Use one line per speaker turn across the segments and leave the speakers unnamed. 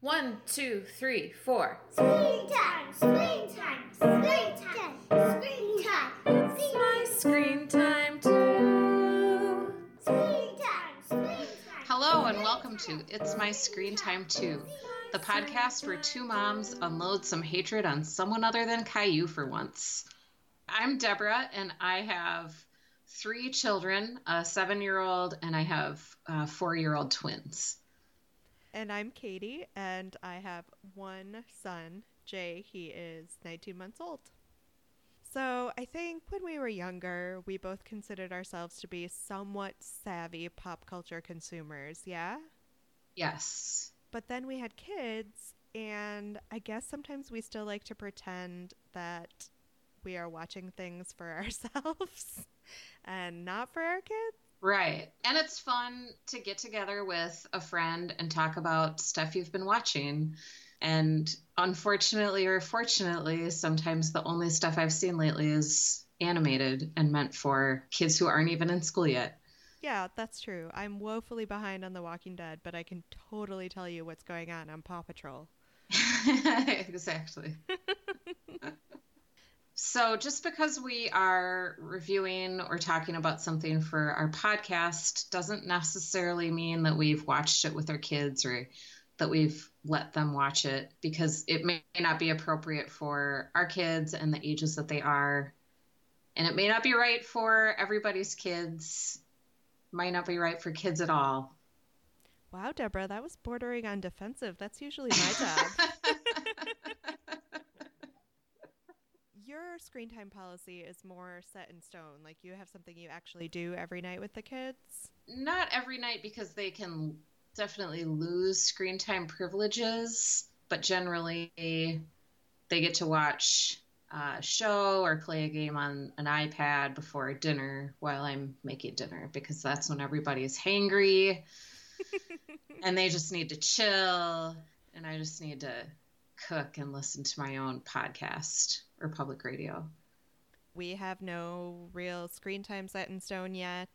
One, two, three, four.
Screen time, screen time, screen time, screen time,
It's my screen time too.
screen time, screen time.
Hello and welcome to It's My Screen Time Too, the podcast where two moms unload some hatred on someone other than Caillou for once. I'm Deborah and I have three children, a seven year old, and I have uh, four year old twins.
And I'm Katie, and I have one son, Jay. He is 19 months old. So I think when we were younger, we both considered ourselves to be somewhat savvy pop culture consumers, yeah?
Yes.
But then we had kids, and I guess sometimes we still like to pretend that we are watching things for ourselves and not for our kids.
Right. And it's fun to get together with a friend and talk about stuff you've been watching. And unfortunately or fortunately, sometimes the only stuff I've seen lately is animated and meant for kids who aren't even in school yet.
Yeah, that's true. I'm woefully behind on The Walking Dead, but I can totally tell you what's going on on Paw Patrol.
exactly. so, just because we are reviewing or talking about something for our podcast doesn't necessarily mean that we've watched it with our kids or that we've let them watch it because it may not be appropriate for our kids and the ages that they are. And it may not be right for everybody's kids, might not be right for kids at all.
Wow, Deborah, that was bordering on defensive. That's usually my job. Your screen time policy is more set in stone. Like you have something you actually do every night with the kids.
not every night because they can definitely lose screen time privileges, but generally they get to watch a show or play a game on an iPad before dinner while I'm making dinner because that's when everybody's hangry and they just need to chill and I just need to cook and listen to my own podcast or public radio.
We have no real screen time set in stone yet.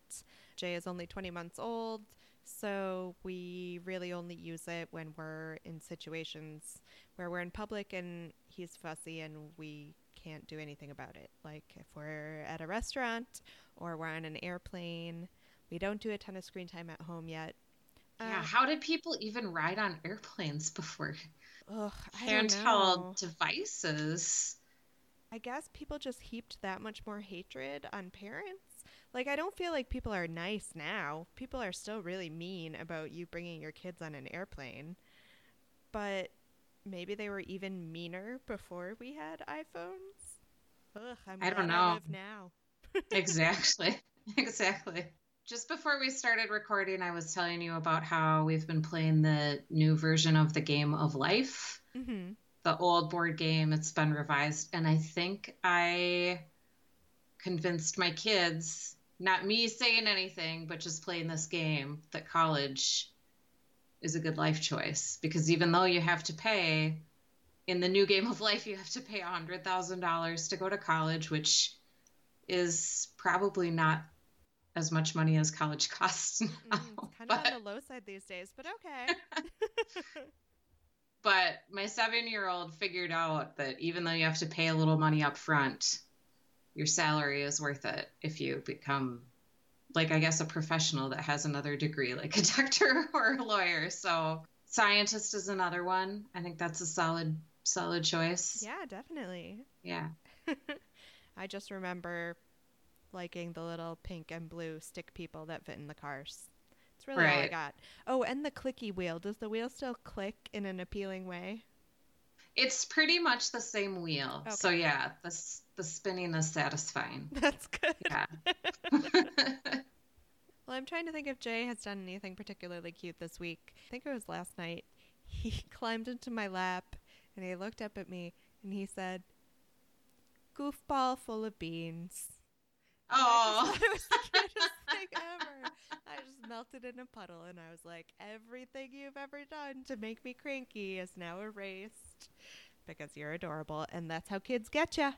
Jay is only 20 months old, so we really only use it when we're in situations where we're in public and he's fussy and we can't do anything about it. Like if we're at a restaurant or we're on an airplane, we don't do a ton of screen time at home yet.
Yeah,
Uh,
how did people even ride on airplanes before
ugh, I
handheld devices?
I guess people just heaped that much more hatred on parents. Like, I don't feel like people are nice now. People are still really mean about you bringing your kids on an airplane. But maybe they were even meaner before we had iPhones. Ugh, I'm
I don't
glad
know.
live now.
exactly. Exactly. Just before we started recording, I was telling you about how we've been playing the new version of the game of life.
hmm
The old board game, it's been revised. And I think I convinced my kids, not me saying anything, but just playing this game, that college is a good life choice. Because even though you have to pay, in the new game of life, you have to pay $100,000 to go to college, which is probably not as much money as college costs now.
Mm, kind of on the low side these days, but okay.
but my seven year old figured out that even though you have to pay a little money up front, your salary is worth it if you become, like, I guess, a professional that has another degree, like a doctor or a lawyer. So, scientist is another one. I think that's a solid, solid choice.
yeah, definitely.
Yeah.
I just remember liking the little pink and blue stick people that fit in the cars. It's really all I got. Oh, and the clicky wheel. Does the wheel still click in an appealing way?
It's pretty much the same wheel. So, yeah, the, the spinning is satisfying.
That's good.
Yeah.
Well, I'm trying to think if Jay has done anything particularly cute this week. I think it was last night. He climbed into my lap and he looked up at me and he said, Goofball full of beans.
Oh.
It was the cutest thing ever. I just melted in a puddle and I was like, everything you've ever done to make me cranky is now erased because you're adorable and that's how kids get you.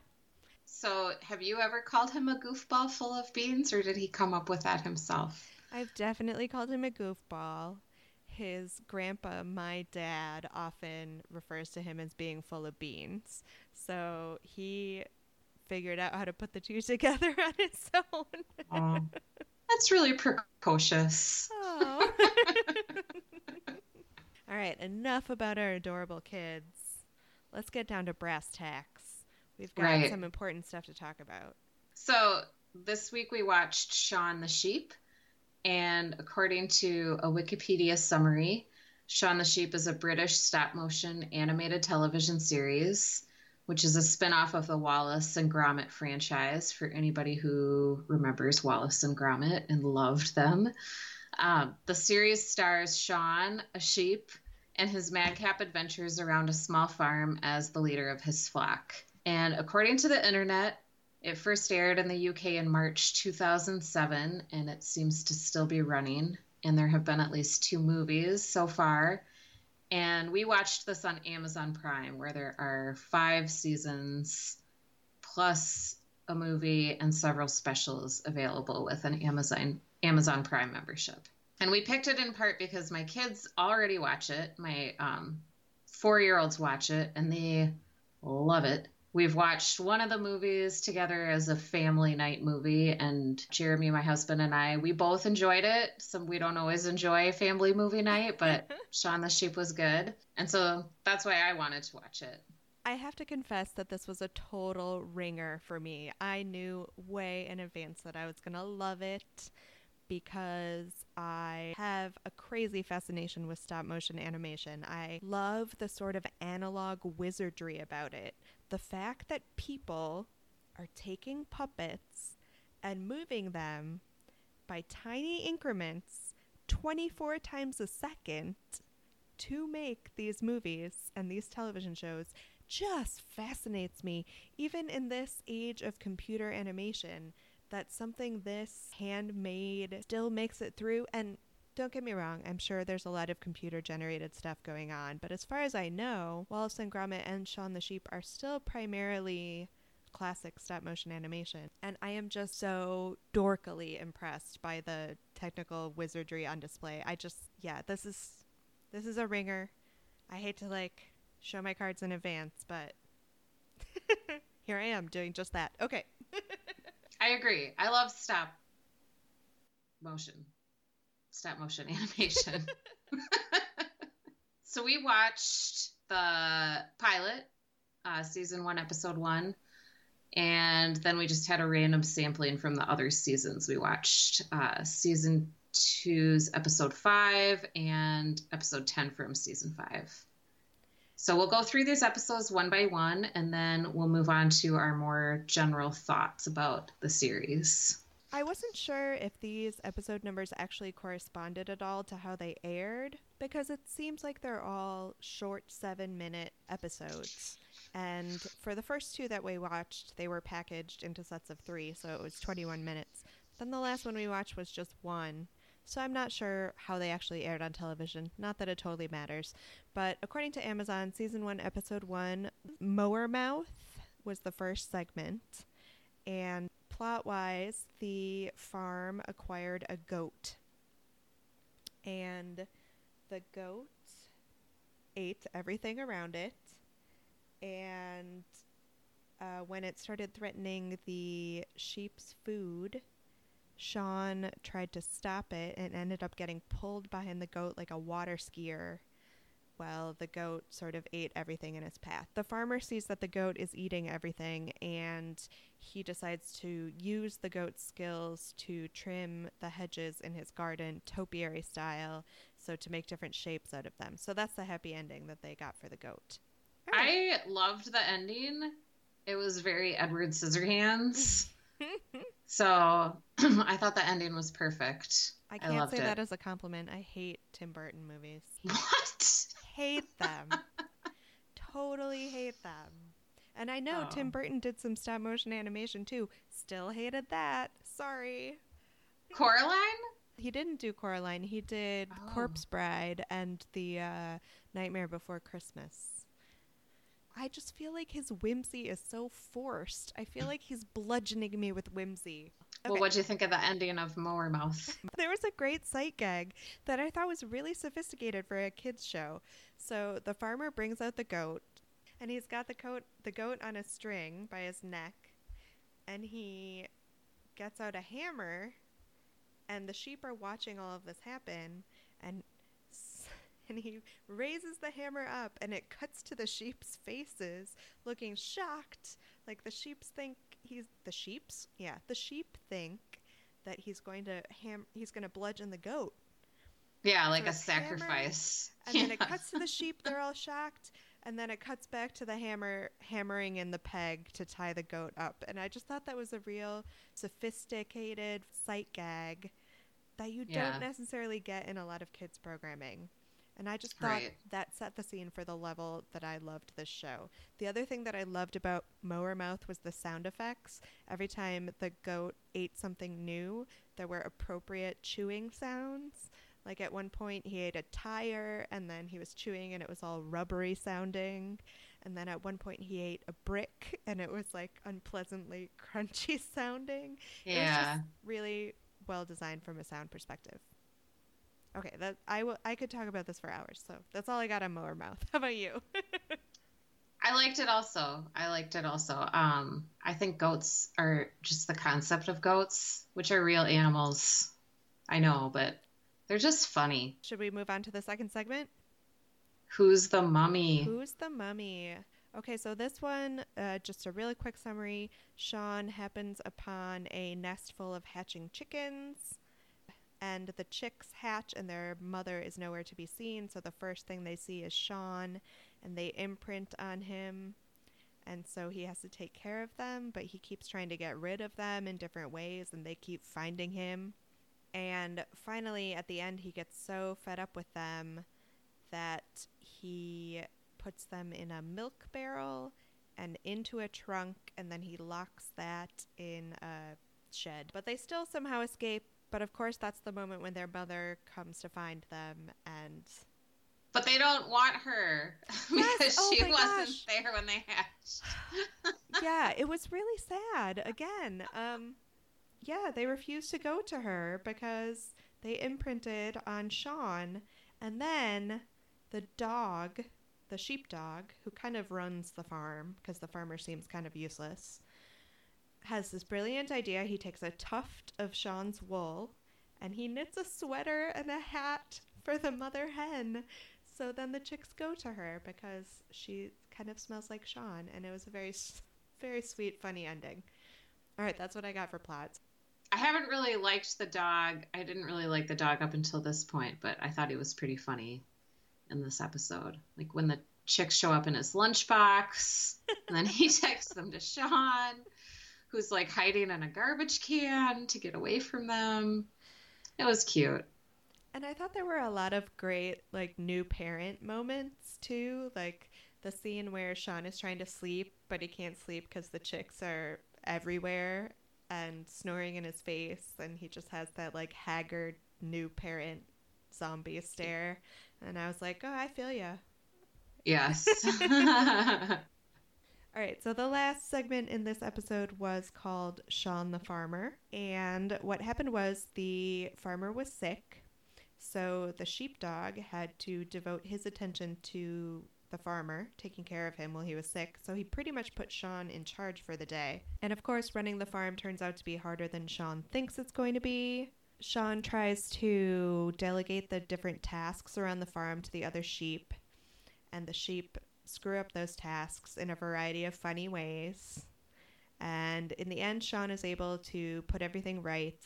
So, have you ever called him a goofball full of beans, or did he come up with that himself?
I've definitely called him a goofball. his grandpa, my dad, often refers to him as being full of beans. So he figured out how to put the two together on its own.
Oh, that's really precocious.
Oh. All right, enough about our adorable kids. Let's get down to brass tacks. We've got
Right.
some important stuff to talk about.
So this week we watched Shaun the Sheep, and according to a Wikipedia summary, Shaun the Sheep is a British stop motion animated television series, which is a spinoff of the Wallace and Gromit franchise for anybody who remembers Wallace and Gromit and loved them. Um, the series stars Shaun, a sheep, and his madcap adventures around a small farm as the leader of his flock. And according to the internet, it first aired in the UK in March 2007, and it seems to still be running. And there have been at least two movies so far. And we watched this on Amazon Prime, where there are five seasons plus a movie and several specials available with an Amazon Amazon Prime membership. And we picked it in part because my kids already watch it. My um, four year olds watch it, and they love it. We've watched one of the movies together as a family night movie, and Jeremy, my husband, and I, we both enjoyed it. Some we don't always enjoy family movie night, but Shaun the Sheep was good, and so that's why I wanted to watch it.
I have to confess that this was a total ringer for me. I knew way in advance that I was going to love it because I have a crazy fascination with stop motion animation. I love the sort of analog wizardry about it. The fact that people are taking puppets and moving them by tiny increments 24 times a second to make these movies and these television shows just fascinates me. Even in this age of computer animation, that something this handmade still makes it through. And don't get me wrong, I'm sure there's a lot of computer generated stuff going on. But as far as I know, Wallace and Gromit and Shaun the Sheep are still primarily classic stop motion animation. And I am just so dorkily impressed by the technical wizardry on display. I just, yeah, this is this is a ringer. I hate to like show my cards in advance, but here I am doing just that. Okay.
I agree. I love stop motion, stop motion animation. so we watched the pilot, uh, season one, episode one, and then we just had a random sampling from the other seasons. We watched uh, season two's episode five and episode 10 from season five. So we'll go through these episodes one by one, and then we'll move on to our more general thoughts about the series.
I wasn't sure if these episode numbers actually corresponded at all to how they aired because it seems like they're all short seven minute episodes. And for the first two that we watched, they were packaged into sets of three, so it was 21 minutes. Then the last one we watched was just one. So I'm not sure how they actually aired on television. Not that it totally matters. But according to Amazon, season one, episode one, Mower Mouth was the first segment. And plot wise, the farm acquired a goat. And the goat ate everything around it. And uh, when it started threatening the sheep's food, Shaun tried to stop it and ended up getting pulled behind the goat like a water skier. Well, the goat sort of ate everything in its path. The farmer sees that the goat is eating everything and he decides to use the goat's skills to trim the hedges in his garden topiary style, so to make different shapes out of them. So that's the happy ending that they got for the goat. Right.
I loved the ending. It was very Edward Scissorhands. so I thought the ending was perfect.
I can't
loved
say
it.
that as a compliment. I hate Tim Burton movies.
What?
Hate them. totally hate them. And I know Tim
Oh.
Burton did some stop motion animation too. Still hated that. Sorry.
Coraline?
He didn't do Coraline. He did
Oh.
Corpse Bride and the uh, Nightmare Before Christmas. I just feel like his whimsy is so forced. I feel like he's bludgeoning me with whimsy.
Well, what'd you think of the ending of Mower Mouth?
There was a great sight gag that I thought was really sophisticated for a kids show. So the farmer brings out the goat, and he's got the goat the goat on a string by his neck, and he gets out a hammer, and the sheep are watching all of this happen, and and he raises the hammer up, and it cuts to the sheep's faces, looking shocked, like the sheeps think he's the sheeps, yeah, the sheep think that he's going to ham he's going to bludgeon the goat.
Yeah, like a
it's hammer,
sacrifice.
and then it cuts to the sheep they're all shocked and then it cuts back to the hammer hammering in the peg to tie the goat up. And i just thought that was a real sophisticated sight gag that you
Yeah.
don't necessarily get in a lot of kids programming and i just thought
Right.
that set the scene for the level that i loved this show the other thing that i loved about mower mouth was the sound effects every time the goat ate something new there were appropriate chewing sounds like at one point, he ate a tire and then he was chewing and it was all rubbery sounding. And then at one point, he ate a brick and it was like unpleasantly crunchy sounding. It was
yeah.
just really well designed from a sound perspective. Okay, that I will. I could talk about this for hours. So that's all I got on Mower Mouth. How about you?
I liked it also. I liked it also. Um, I think goats are just the concept of goats, which are real animals. I know, but they're just funny.
Should we move on to the second segment?
Who's the mummy?
Who's the mummy? Okay, so this one, uh, just a really quick summary. Shaun happens upon a nest full of hatching chickens, and the chicks hatch, and their mother is nowhere to be seen. So the first thing they see is Shaun, and they imprint on him. And so he has to take care of them, but he keeps trying to get rid of them in different ways, and they keep finding him. And finally, at the end, he gets so fed up with them that he puts them in a milk barrel and into a trunk, and then he locks that in a shed. But they still somehow escape. But of course, that's the moment when their mother comes to find them, and
But they don't want her
Yes,
because
oh
she wasn't
gosh.
there when they hatched.
yeah, it was really sad. Again, um, yeah, they refused to go to her because they imprinted on Shaun, and then the dog, the sheepdog, who kind of runs the farm because the farmer seems kind of useless, has this brilliant idea. He takes a tuft of Shaun's wool and he knits a sweater and a hat for the mother hen. So then the chicks go to her because she kind of smells like Shaun, and it was a very, very sweet, funny ending. All right, that's what I got for plots.
I haven't really liked the dog. I didn't really like the dog up until this point, but I thought he was pretty funny in this episode. Like when the chicks show up in his lunchbox, and then he takes them to Shaun, who's like hiding in a garbage can to get away from them. It was cute.
And I thought there were a lot of great, like, new parent moments too. Like the scene where Shaun is trying to sleep, but he can't sleep because the chicks are everywhere and snoring in his face, and he just has that, like, haggard new parent zombie stare. And I was like, oh, I feel you
Yes.
All right, so the last segment in this episode was called Shaun the Farmer. And what happened was the farmer was sick, so the sheepdog had to devote his attention to the farmer, taking care of him while he was sick. So he pretty much put Shaun in charge for the day. And of course, running the farm turns out to be harder than Shaun thinks it's going to be. Shaun tries to delegate the different tasks around the farm to the other sheep, and the sheep screw up those tasks in a variety of funny ways. And in the end, Shaun is able to put everything right.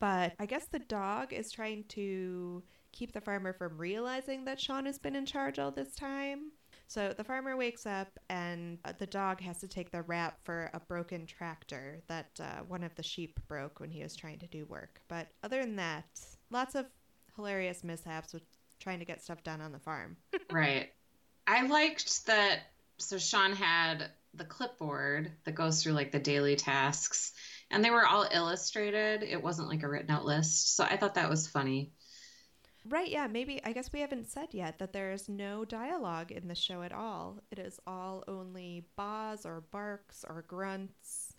But I guess the dog is trying to keep the farmer from realizing that Shaun has been in charge all this time. So the farmer wakes up, and uh, the dog has to take the rap for a broken tractor that uh, one of the sheep broke when he was trying to do work. But other than that, lots of hilarious mishaps with trying to get stuff done on the farm.
right. I liked that. So Shaun had the clipboard that goes through like the daily tasks, and they were all illustrated. It wasn't like a written out list. So I thought that was funny.
Right, yeah, maybe I guess we haven't said yet that there is no dialogue in the show at all. It is all only baws or barks or grunts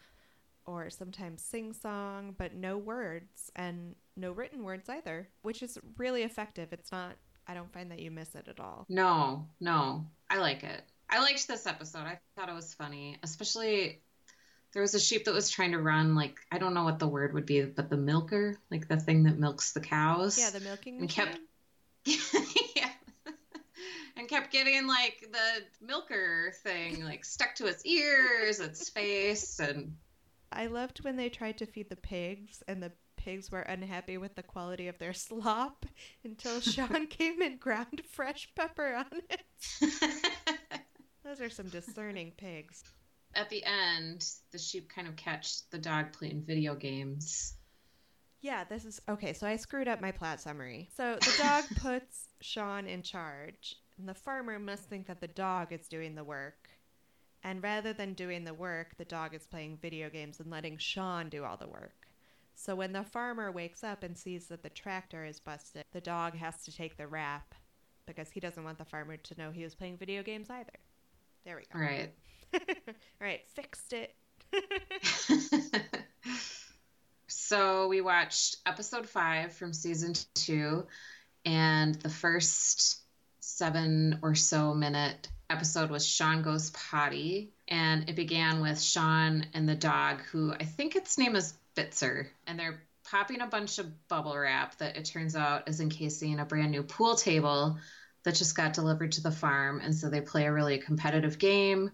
or sometimes sing song, but no words and no written words either, which is really effective. It's not, I don't find that you miss it at all.
No, no, I like it. I liked this episode. I thought it was funny, especially there was a sheep that was trying to run like I don't know what the word would be, but the milker, like the thing that milks the cows.
Yeah, the milking
And
machine.
kept- yeah. and kept getting like the milker thing like stuck to its ears, its face, and
I loved when they tried to feed the pigs and the pigs were unhappy with the quality of their slop until Shaun came and ground fresh pepper on it. Those are some discerning pigs.
at the end, the sheep kind of catch the dog playing video games.
Yeah, this is okay. So I screwed up my plot summary. So the dog puts Shaun in charge, and the farmer must think that the dog is doing the work. And rather than doing the work, the dog is playing video games and letting Shaun do all the work. So when the farmer wakes up and sees that the tractor is busted, the dog has to take the rap because he doesn't want the farmer to know he was playing video games either. There we go.
All right.
all right, fixed it.
so we watched episode five from season two, and the first seven or so minute episode was Shaun Goes Potty. And it began with Shaun and the dog, who I think its name is Bitzer. And they're popping a bunch of bubble wrap that it turns out is encasing a brand new pool table that just got delivered to the farm. And so they play a really competitive game.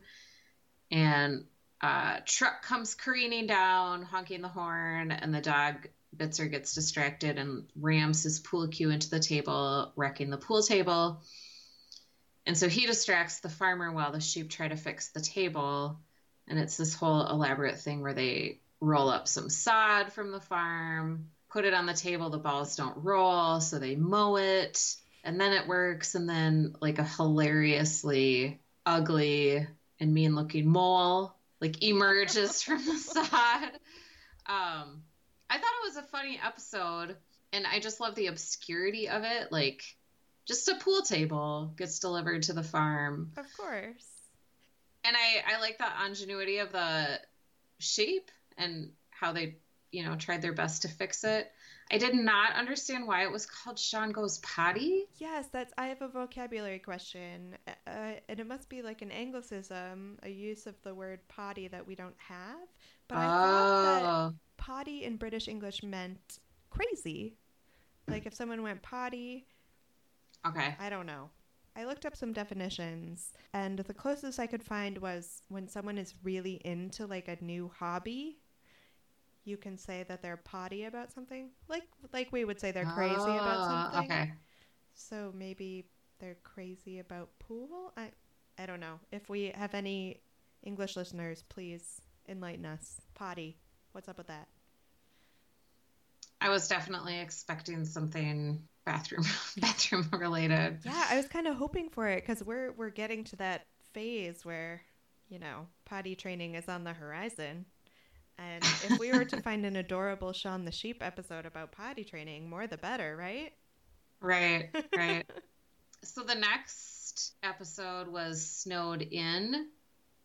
And uh, truck comes careening down, honking the horn, and the dog Bitzer gets distracted and rams his pool cue into the table, wrecking the pool table. And so he distracts the farmer while the sheep try to fix the table. And it's this whole elaborate thing where they roll up some sod from the farm, put it on the table, the balls don't roll, so they mow it, and then it works. And then, like, a hilariously ugly and mean looking mole like emerges from the sod. Um, I thought it was a funny episode, and I just love the obscurity of it. Like, just a pool table gets delivered to the farm,
Of course.
and I I like the ingenuity of the sheep and how they you know tried their best to fix it. I did not understand why it was called Shaun Goes Potty.
Yes, that's. I have a vocabulary question, uh, and it must be like an anglicism, a use of the word potty that we don't have. But I thought that
oh,
potty in British English meant crazy. Like if someone went potty,
okay.
I don't know. I looked up some definitions, and the closest I could find was when someone is really into like a new hobby. You can say that they're potty about something, like like we would say they're crazy about
Oh,
something.
Okay.
So maybe they're crazy about pool? I I don't know. If we have any English listeners, please enlighten us. Potty. What's up with that?
I was definitely expecting something bathroom bathroom related.
Yeah, I was kind of hoping for it cuz we're we're getting to that phase where, you know, potty training is on the horizon. And if we were to find an adorable Shaun the Sheep episode about potty training, more the better, right?
Right, right. so the next episode was snowed in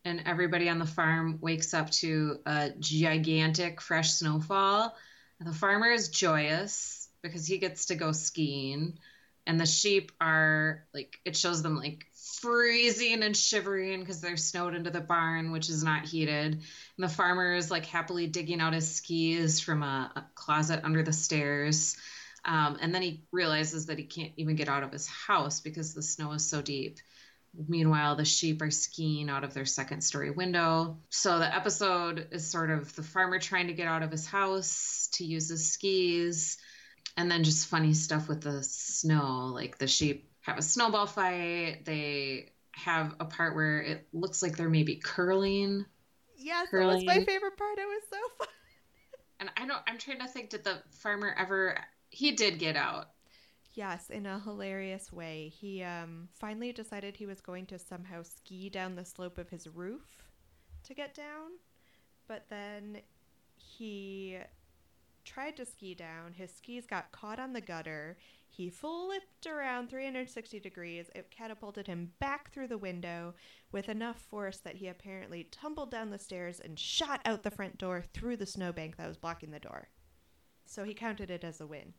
and everybody on the farm wakes up to a gigantic fresh snowfall. And the farmer is joyous because he gets to go skiing and the sheep are like it shows them like freezing and shivering because they're snowed into the barn which is not heated. And the farmer is like happily digging out his skis from a, a closet under the stairs. Um, and then he realizes that he can't even get out of his house because the snow is so deep. Meanwhile the sheep are skiing out of their second story window. So the episode is sort of the farmer trying to get out of his house to use his skis and then just funny stuff with the snow like the sheep have a snowball fight they have a part where it looks like they're maybe curling
Yes, that was my favorite part. It was so fun.
and i don't i'm trying to think did the farmer ever he did get out
Yes, in a hilarious way. He um, finally decided he was going to somehow ski down the slope of his roof to get down, but then he tried to ski down. His skis got caught on the gutter. He flipped around 360 degrees. It catapulted him back through the window with enough force that he apparently tumbled down the stairs and shot out the front door through the snowbank that was blocking the door. So he counted it as a win.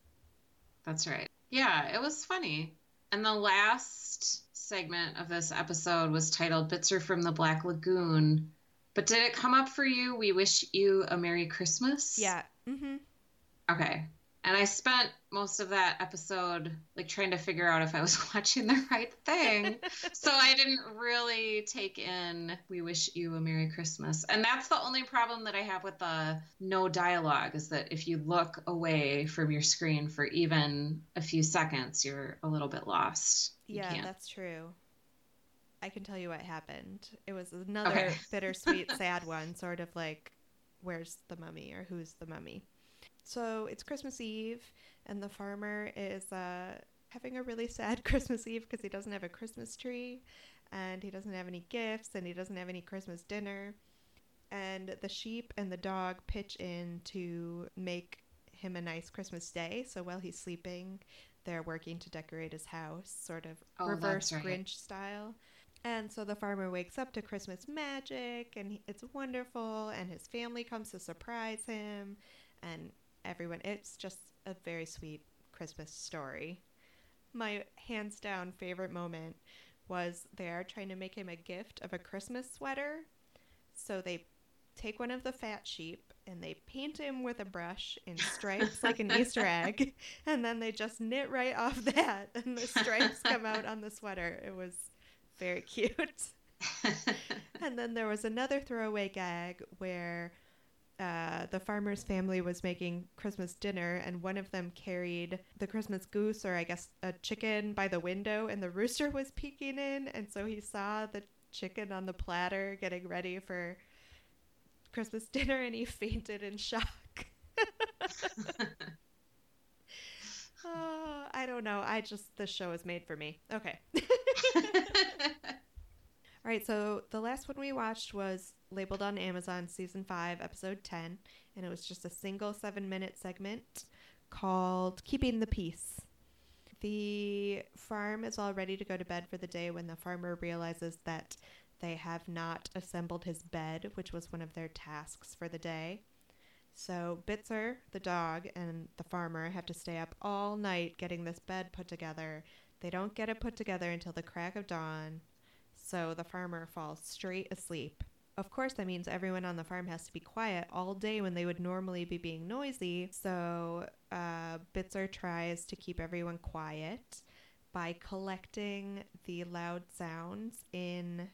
That's right. Yeah, it was funny. And the last segment of this episode was titled Bitzer from the Black Lagoon. But did it come up for you? We wish you a Merry Christmas?
Yeah. Mm-hmm.
Okay. And I spent most of that episode like trying to figure out if I was watching the right thing. so I didn't really take in We Wish You a Merry Christmas. And that's the only problem that I have with the no dialogue is that if you look away from your screen for even a few seconds, you're a little bit lost. You
Yeah,
can't-
that's true. I can tell you what happened. It was another
Okay.
bittersweet, sad one, sort of like, where's the mummy or who's the mummy? So it's Christmas Eve, and the farmer is uh, having a really sad Christmas Eve because he doesn't have a Christmas tree, and he doesn't have any gifts, and he doesn't have any Christmas dinner. And the sheep and the dog pitch in to make him a nice Christmas day. So while he's sleeping, they're working to decorate his house, sort of
Oh,
reverse
right.
Grinch style. And so the farmer wakes up to Christmas magic, and it's wonderful. And his family comes to surprise him, and everyone. It's just a very sweet Christmas story. My hands down favorite moment was they're trying to make him a gift of a Christmas sweater. So they take one of the fat sheep and they paint him with a brush in stripes like an Easter egg, and then they just knit right off that, and the stripes come out on the sweater. It was very cute. And then there was another throwaway gag where uh, the farmer's family was making Christmas dinner, and one of them carried the Christmas goose, or I guess a chicken, by the window, and the rooster was peeking in, and so he saw the chicken on the platter getting ready for Christmas dinner, and he fainted in shock. oh, I don't know. I just the show is made for me. Okay. All right, so the last one we watched was labeled on Amazon season 5, episode 10, and it was just a single 7-minute segment called Keeping the Peace. The farm is all ready to go to bed for the day when the farmer realizes that they have not assembled his bed, which was one of their tasks for the day. So Bitzer, the dog, and the farmer have to stay up all night getting this bed put together. They don't get it put together until the crack of dawn, so the farmer falls straight asleep. Of course, that means everyone on the farm has to be quiet all day when they would normally be being noisy. So uh, Bitzer tries to keep everyone quiet by collecting the loud sounds in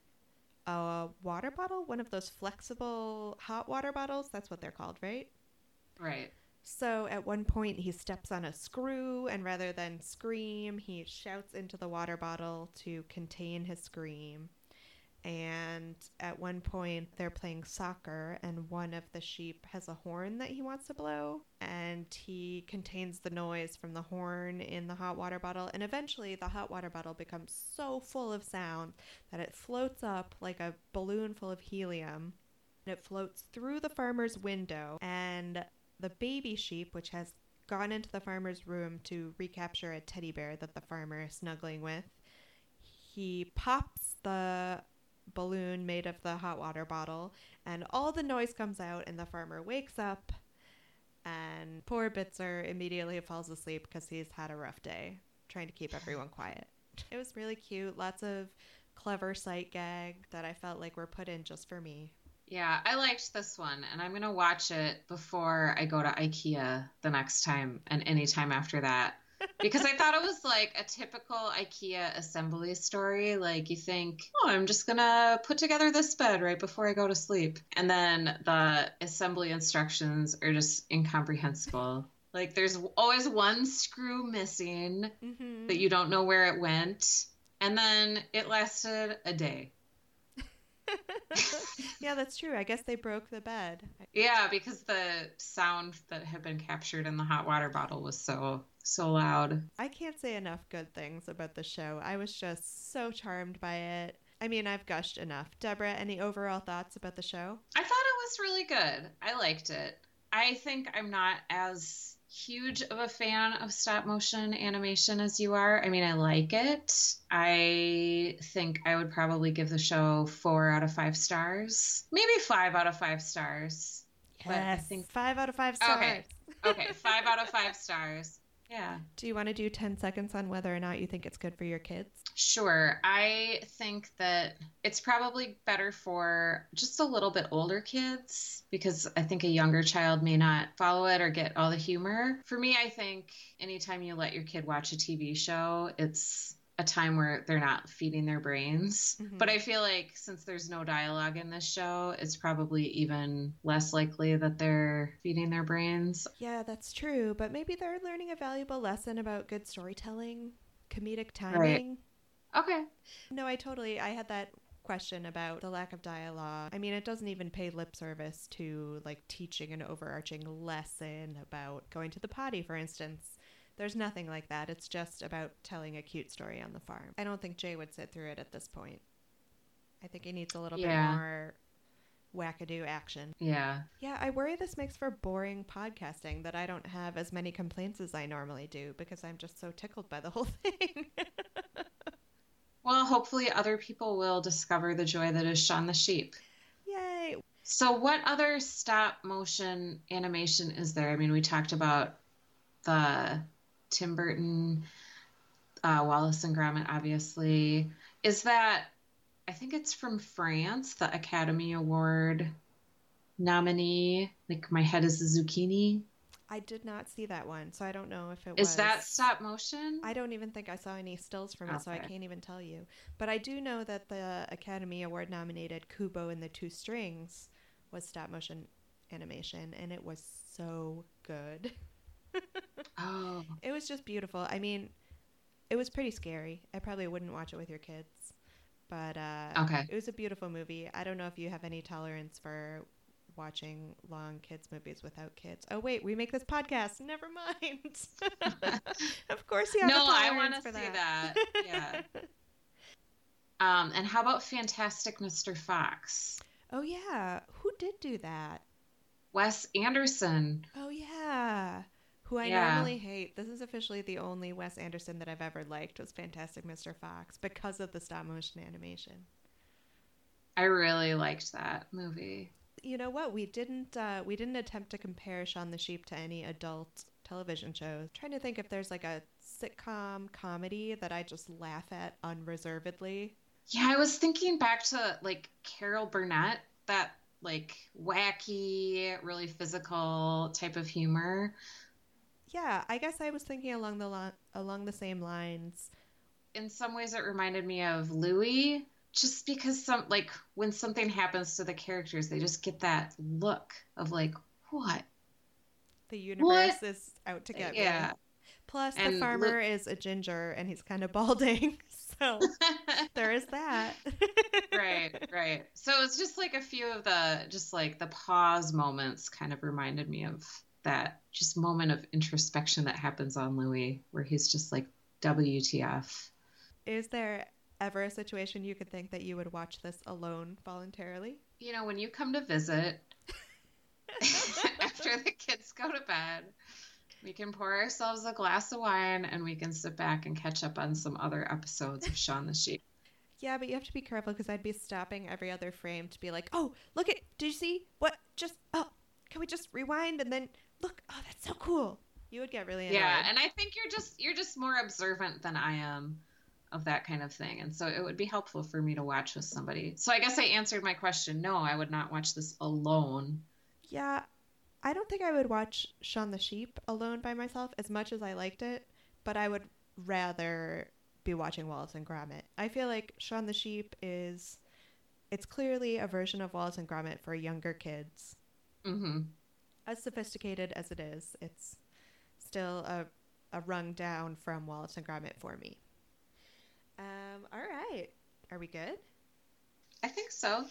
a water bottle, one of those flexible hot water bottles. That's what they're called, right?
right.
So at one point, he steps on a screw, and rather than scream, he shouts into the water bottle to contain his scream. And at one point, they're playing soccer, and one of the sheep has a horn that he wants to blow, and he contains the noise from the horn in the hot water bottle. And eventually, the hot water bottle becomes so full of sound that it floats up like a balloon full of helium. And it floats through the farmer's window, and the baby sheep, which has gone into the farmer's room to recapture a teddy bear that the farmer is snuggling with, he pops the balloon made of the hot water bottle, and all the noise comes out, and the farmer wakes up, and poor Bitzer immediately falls asleep because he's had a rough day trying to keep everyone quiet. It was really cute, lots of clever sight gag that I felt like were put in just for me.
Yeah, I liked this one, and I'm gonna watch it before I go to IKEA the next time and any time after that. Because I thought it was like a typical IKEA assembly story. Like you think, oh, I'm just gonna put together this bed right before I go to sleep, and then the assembly instructions are just incomprehensible. Like there's always one screw missing
Mm-hmm.
that you don't know where it went, and then it lasted a day.
yeah, that's true. I guess they broke the bed.
Yeah, because the sound that had been captured in the hot water bottle was so so loud.
I can't say enough good things about the show. I was just so charmed by it. I mean, I've gushed enough. Deborah, any overall thoughts about the show?
I thought it was really good. I liked it. I think I'm not as huge of a fan of stop motion animation as you are. I mean, I like it. I think I would probably give the show four out of five stars, maybe five out of five stars. But I think-
Five out of five stars.
Okay. Okay, five out of five stars. Yeah.
Do you want to do 10 seconds on whether or not you think it's good for your kids?
Sure. I think that it's probably better for just a little bit older kids because I think a younger child may not follow it or get all the humor. For me, I think anytime you let your kid watch a TV show, it's a time where they're not feeding their brains.
Mhm.
But I feel like since there's no dialogue in this show, it's probably even less likely that they're feeding their brains.
Yeah, that's true. But maybe they're learning a valuable lesson about good storytelling, comedic timing. Right.
Okay.
No, I totally. I had that question about the lack of dialogue. I mean, it doesn't even pay lip service to like teaching an overarching lesson about going to the potty, for instance. There's nothing like that. It's just about telling a cute story on the farm. I don't think Jay would sit through it at this point. I think he needs a little
Yeah.
bit more wackadoo action.
Yeah.
Yeah, I worry this makes for boring podcasting that I don't have as many complaints as I normally do because I'm just so tickled by the whole thing.
Well, hopefully other people will discover the joy that is Shaun the Sheep.
Yay!
So, what other stop motion animation is there? I mean, we talked about the Tim Burton, uh, Wallace and Gromit, obviously. Is that, I think it's from France, the Academy Award nominee? Like, my head is a zucchini.
I did not see that one, so I don't know if it
Is
was.
that stop motion?
I don't even think I saw any stills from it, so I can't even tell you. But I do know that the Academy Award nominated Kubo and the Two Strings was stop motion animation, and it was so good.
Oh,
It was just beautiful. I mean, it was pretty scary. I probably wouldn't watch it with your kids, but uh,
Okay.
it was a beautiful movie. I don't know if you have any tolerance for watching long kids movies without kids. Oh wait, we make this podcast. Never mind. of course you have.
no, I want to see
that.
that. Yeah. um, and how about Fantastic Mr. Fox?
oh yeah, who did do that?
Wes Anderson.
Oh yeah. Who I
Yeah.
normally hate. This is officially the only Wes Anderson that I've ever liked was Fantastic Mr. Fox because of the stop motion animation.
I really liked that movie.
You know what? We didn't uh, we didn't attempt to compare Shaun the Sheep to any adult television shows. trying to think if there's like a sitcom comedy that I just laugh at unreservedly.
Yeah, I was thinking back to like Carol Burnett, that like wacky, really physical type of humor.
Yeah, I guess I was thinking along the li- along the same lines.
In some ways, it reminded me of Louie, just because some like when something happens to the characters, they just get that look of like, what?
The universe is out to get me.
Yeah.
Plus, the
And Lu-
farmer is a ginger and he's kind of balding, so there is that.
right, right. So it's just like a few of the just like the pause moments kind of reminded me of that just moment of introspection that happens on Louie where he's just like WTF.
Is there ever a situation you could think that you would watch this alone voluntarily?
You know, when you come to visit after the kids go to bed, we can pour ourselves a glass of wine and we can sit back and catch up on some other episodes of Shaun the Sheep.
Yeah, but you have to be careful because I'd be stopping every other frame to be like, "Oh, look at! Did you see what? Just oh, can we just rewind and then look? Oh, that's so cool." You would get really annoyed.
Yeah, and I think you're just you're just more observant than I am of that kind of thing. And so it would be helpful for me to watch with somebody. So I guess I answered my question. No, I would not watch this alone.
Yeah, I don't think I would watch Shaun the Sheep alone by myself as much as I liked it, but I would rather be watching Wallace and Gromit. I feel like Shaun the Sheep is it's clearly a version of Wallace and Gromit for younger kids.
hmm
As sophisticated as it is, it's still a a rung down from Wallace and Gromit for me. Um, all right. Are we good?
I think so.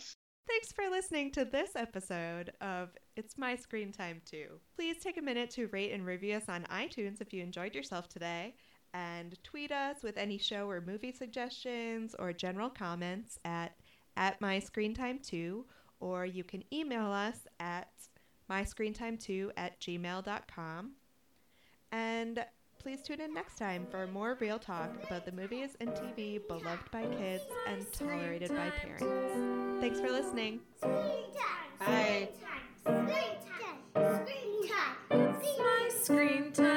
Thanks for listening to this episode of It's My Screen Time Too. Please take a minute to rate and review us on iTunes if you enjoyed yourself today, and tweet us with any show or movie suggestions or general comments at at My Screen Time Too, or you can email us at myscreentime2 at gmail.com. And please tune in next time for more real talk about the movies and TV beloved by kids and tolerated by parents. Thanks for listening.
Screen time.
Bye.
Screen time. Screen time. Screen time.
My screen time.